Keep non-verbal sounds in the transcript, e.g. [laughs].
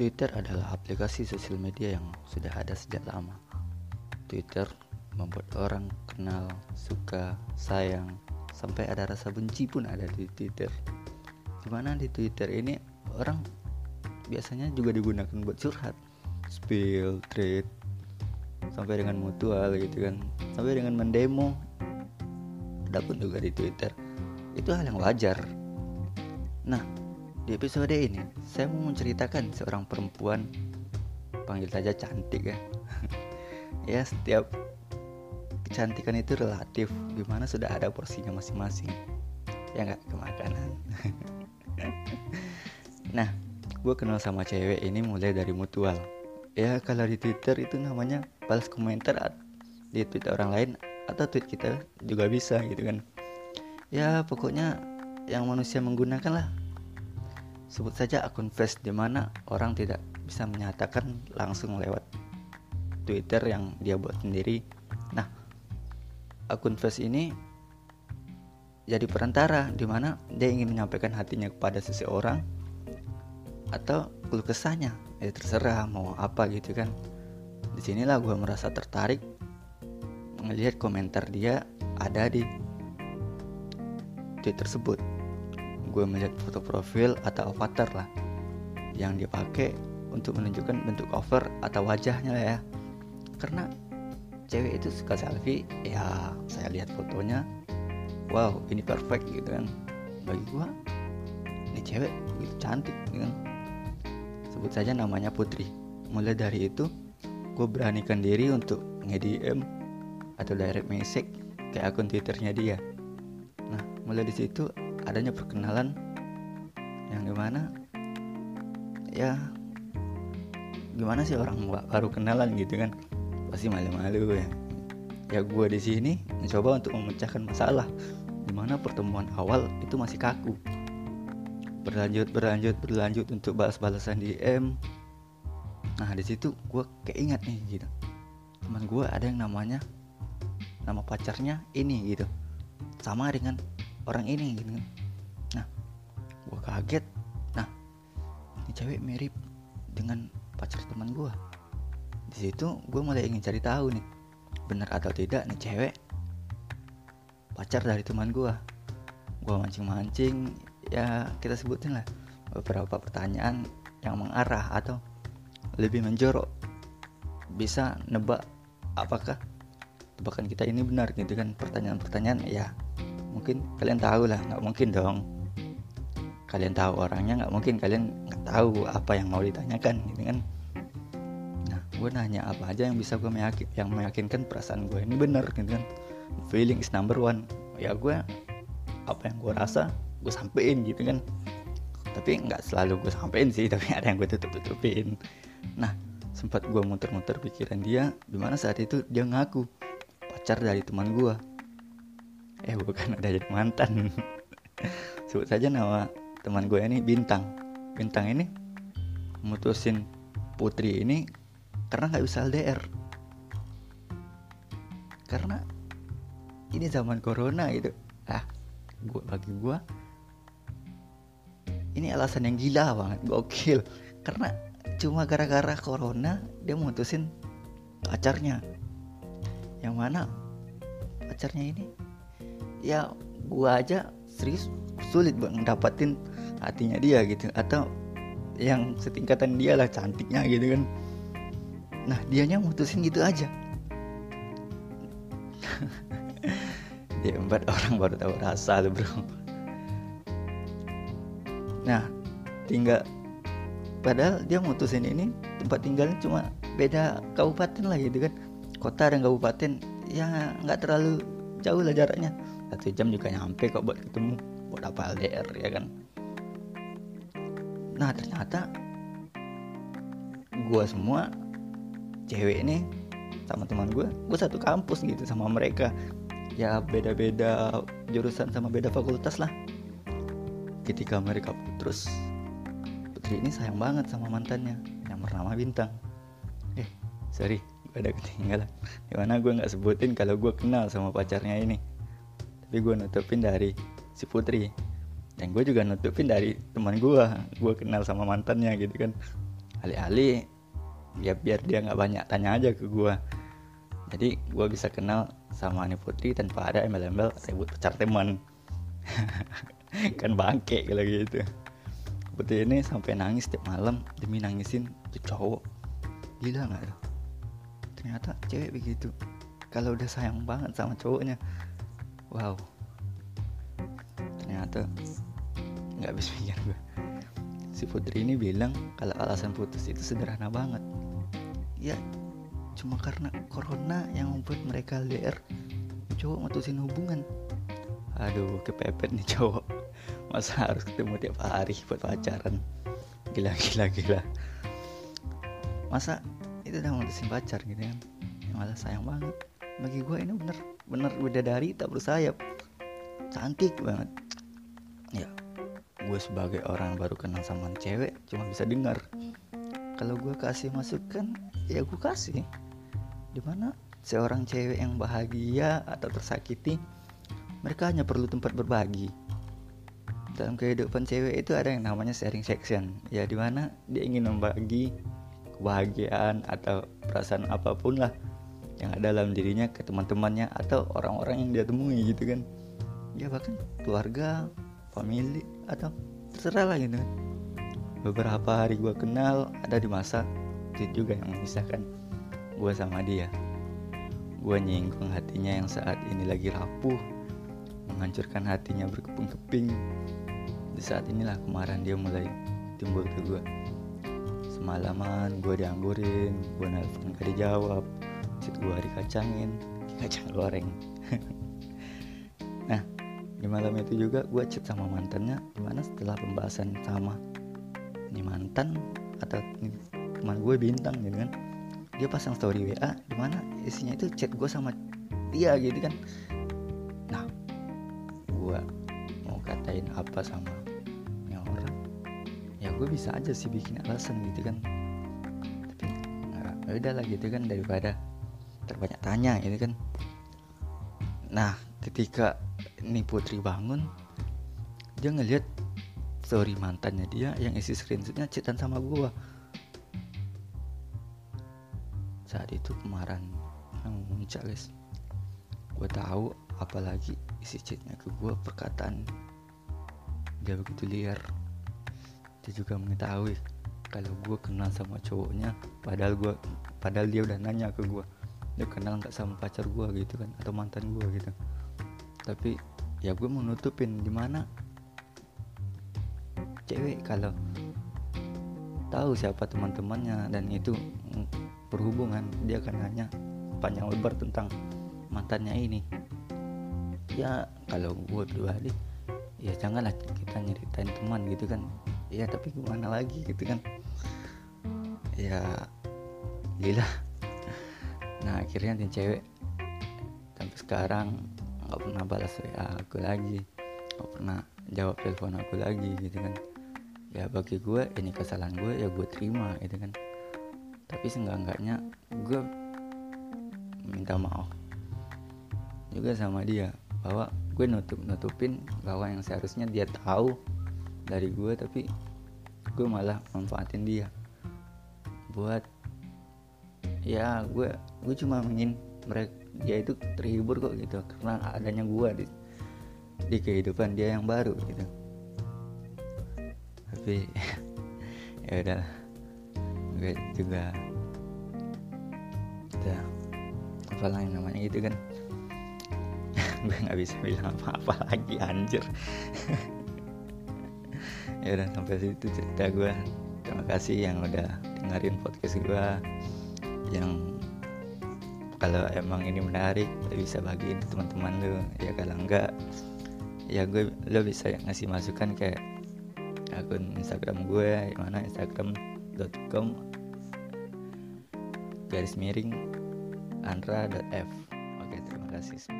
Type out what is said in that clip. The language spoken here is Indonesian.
Twitter adalah aplikasi sosial media yang sudah ada sejak lama. Twitter membuat orang kenal, suka, sayang, sampai ada rasa benci pun ada di Twitter. Di mana di Twitter ini orang biasanya juga digunakan buat curhat, spill, trade, sampai dengan mutual gitu kan, sampai dengan mendemo. Ada pun juga di Twitter. Itu hal yang wajar. Nah, di episode ini, saya mau menceritakan seorang perempuan panggil saja cantik ya. [laughs] ya, setiap kecantikan itu relatif, di mana sudah ada porsinya masing-masing. Ya nggak ke makanan. [laughs] nah, gue kenal sama cewek ini mulai dari mutual. Ya kalau di Twitter itu namanya balas komentar di Twitter orang lain atau tweet kita juga bisa gitu kan. Ya pokoknya yang manusia menggunakan lah sebut saja akun face di mana orang tidak bisa menyatakan langsung lewat Twitter yang dia buat sendiri. Nah, akun face ini jadi perantara di mana dia ingin menyampaikan hatinya kepada seseorang atau keluh kesahnya. Ya terserah mau apa gitu kan. Di sinilah gue merasa tertarik melihat komentar dia ada di tweet tersebut gue melihat foto profil atau avatar lah yang dia pakai untuk menunjukkan bentuk cover atau wajahnya lah ya. Karena cewek itu suka selfie ya saya lihat fotonya wow ini perfect gitu kan. Bagi gue ini cewek begitu cantik gitu kan. Sebut saja namanya Putri. Mulai dari itu gue beranikan diri untuk nge-DM atau direct message ke akun twitternya dia. Nah mulai di situ adanya perkenalan yang di mana ya gimana sih orang baru kenalan gitu kan? Pasti malu-malu ya. Ya gue di sini mencoba untuk memecahkan masalah di mana pertemuan awal itu masih kaku. Berlanjut berlanjut berlanjut untuk balas-balasan di M. Nah di situ gue keingat nih gitu. Teman gue ada yang namanya nama pacarnya ini gitu. Sama dengan orang ini gitu kan gue kaget. Nah ini cewek mirip dengan pacar teman gue di situ gue mulai ingin cari tahu nih benar atau tidak nih cewek pacar dari teman gue gue mancing-mancing ya kita sebutin lah beberapa pertanyaan yang mengarah atau lebih menjorok. Bisa nebak apakah tebakan kita ini benar gitu kan pertanyaan-pertanyaan ya mungkin kalian tahu lah nggak mungkin dong kalian tahu orangnya nggak mungkin kalian nggak tahu apa yang mau ditanyakan gitu kan? Nah gue nanya apa aja yang bisa gue meyakin yang meyakinkan perasaan gue ini benar gitu kan? Feeling is number one. Ya gue apa yang gue rasa gue sampein gitu kan? Tapi nggak selalu gue sampein sih [laughs] tapi ada yang gue tutup tutupin nah sempat gue muter-muter pikiran dia di mana saat itu dia ngaku pacar dari teman gue eh bukan [laughs] ada jadi mantan. [laughs] Sebut saja nama teman gue ini bintang. Bintang ini mutusin putri ini karena nggak bisa LDR karena ini zaman corona gitu. Ah gua bagi gue ini alasan yang gila banget gokil. Karena cuma gara-gara corona dia mutusin pacarnya. Yang mana pacarnya ini? Ya gua aja serius sulit buat ngedapatin hatinya dia gitu. Atau yang setingkatan dia lah cantiknya gitu kan. Nah dianya mutusin gitu aja. [laughs] Dia empat orang baru tahu rasa tuh bro. Nah tinggal padahal dia mutusin ini tempat tinggalnya cuma beda kabupaten lah gitu kan. Kota dan kabupaten ya nggak terlalu jauh lah jaraknya satu jam juga nyampe kok buat ketemu buat apa LDR ya kan? Nah ternyata gue semua cewek ini sama teman gue gue satu kampus gitu sama mereka. Ya beda-beda jurusan sama beda fakultas lah. Ketika mereka putus Putri ini sayang banget sama mantannya yang bernama Bintang. Eh sorry gue ada ketinggalan. Di mana gue nggak sebutin kalau gue kenal sama pacarnya ini tapi gue nutupin dari si Putri. Dan gue juga nutupin dari teman gue gue kenal sama mantannya gitu kan. Alih-alih ya biar dia nggak banyak tanya aja ke gue jadi gue bisa kenal sama Ani Putri tanpa ada embel-embel ribut pacar teman. [laughs] Kan bangke kalau gitu Putri ini sampai nangis tiap malam demi nangisin tuh cowok. Gila nggak tuh ternyata cewek begitu. Kalau udah sayang banget sama cowoknya wow. Ternyata nggak bisa pikir gue si Putri ini bilang kalau alasan putus itu sederhana banget. Ya cuma karena corona yang membuat mereka LDR cowok mutusin hubungan. Aduh kepepet nih cowok. Masa harus ketemu tiap hari buat pacaran? Gila gila gila. Masa itu udah mutusin pacar gitu kan? Ya, malah sayang banget. Bagi gue ini bener bener dari tak bersayap. Cantik banget. Ya gue sebagai orang baru kenal sama cewek cuma bisa dengar. Kalau gue kasih masukan ya gue kasih. Di mana seorang cewek yang bahagia atau tersakiti mereka hanya perlu tempat berbagi. Dalam kehidupan cewek itu ada yang namanya sharing section. Ya di mana dia ingin membagi kebahagiaan atau perasaan apa pun lah yang ada dalam dirinya ke teman-temannya atau orang-orang yang dia temui gitu kan. Ya bahkan keluarga family atau terserah lah gitu. Kan beberapa hari gue kenal ada di masa itu juga yang memisahkan gue sama dia. Gue nyinggung hatinya yang saat ini lagi rapuh menghancurkan hatinya berkeping-keping. Di saat inilah kemarin dia mulai timbul ke gue semalaman gue dianggurin gue nelfon gak dijawab gue dikacangin. Kacang goreng. Nah di malam itu juga gue chat sama mantannya. Di mana setelah pembahasan sama ini mantan atau teman gue bintang gitu kan. Dia pasang story WA di mana isinya itu chat gue sama dia gitu kan. Nah gue mau katain apa sama yang orang? Ya gue bisa aja sih bikin alasan gitu kan. Tapi nggak ya udah lah gitu kan daripada terbanyak tanya gitu kan. Nah ketika ini Putri bangun dia ngeliat story mantannya dia yang isi screenshotnya chatan sama gue saat itu kemarin yang muncul guys. Gue tahu apalagi isi chatnya ke gue perkataan dia begitu liar. Dia juga mengetahui kalau gue kenal sama cowoknya padahal gue padahal dia udah nanya ke gue dia kenal nggak sama pacar gue gitu kan atau mantan gue gitu. Tapi ya gue mau nutupin di mana cewek kalau tahu siapa teman-temannya dan itu berhubungan dia akan nanya panjang lebar tentang mantannya ini. Ya kalau gue pribadi ya janganlah kita nyeritain teman gitu kan. Ya tapi gimana lagi gitu kan? Ya gila nah akhirnya nih cewek sampai sekarang nggak pernah balas WA aku lagi. Nggak pernah jawab telepon aku lagi gitu kan. Ya bagi gue ini kesalahan gue ya gue terima gitu kan. Tapi seenggak-enggaknya gue minta maaf juga sama dia bahwa gue nutup nutupin bahwa yang seharusnya dia tahu dari gue tapi gue malah manfaatin dia buat ya gue gue cuma ingin mereka dia itu terhibur kok gitu karena adanya gue di di kehidupan dia yang baru gitu. Tapi [laughs] ya udah gue juga udah apa yang namanya gitu kan. [laughs] Gue nggak bisa bilang apa-apa lagi anjir. [laughs] Ya udah sampai situ cerita gue terima kasih yang udah dengerin podcast gue yang kalau emang ini menarik lo bisa bagiin teman-teman lo ya kalau enggak ya gue lo bisa ngasih masukan kayak akun Instagram gue mana? Instagram.com garis miring andra.f oke terima kasih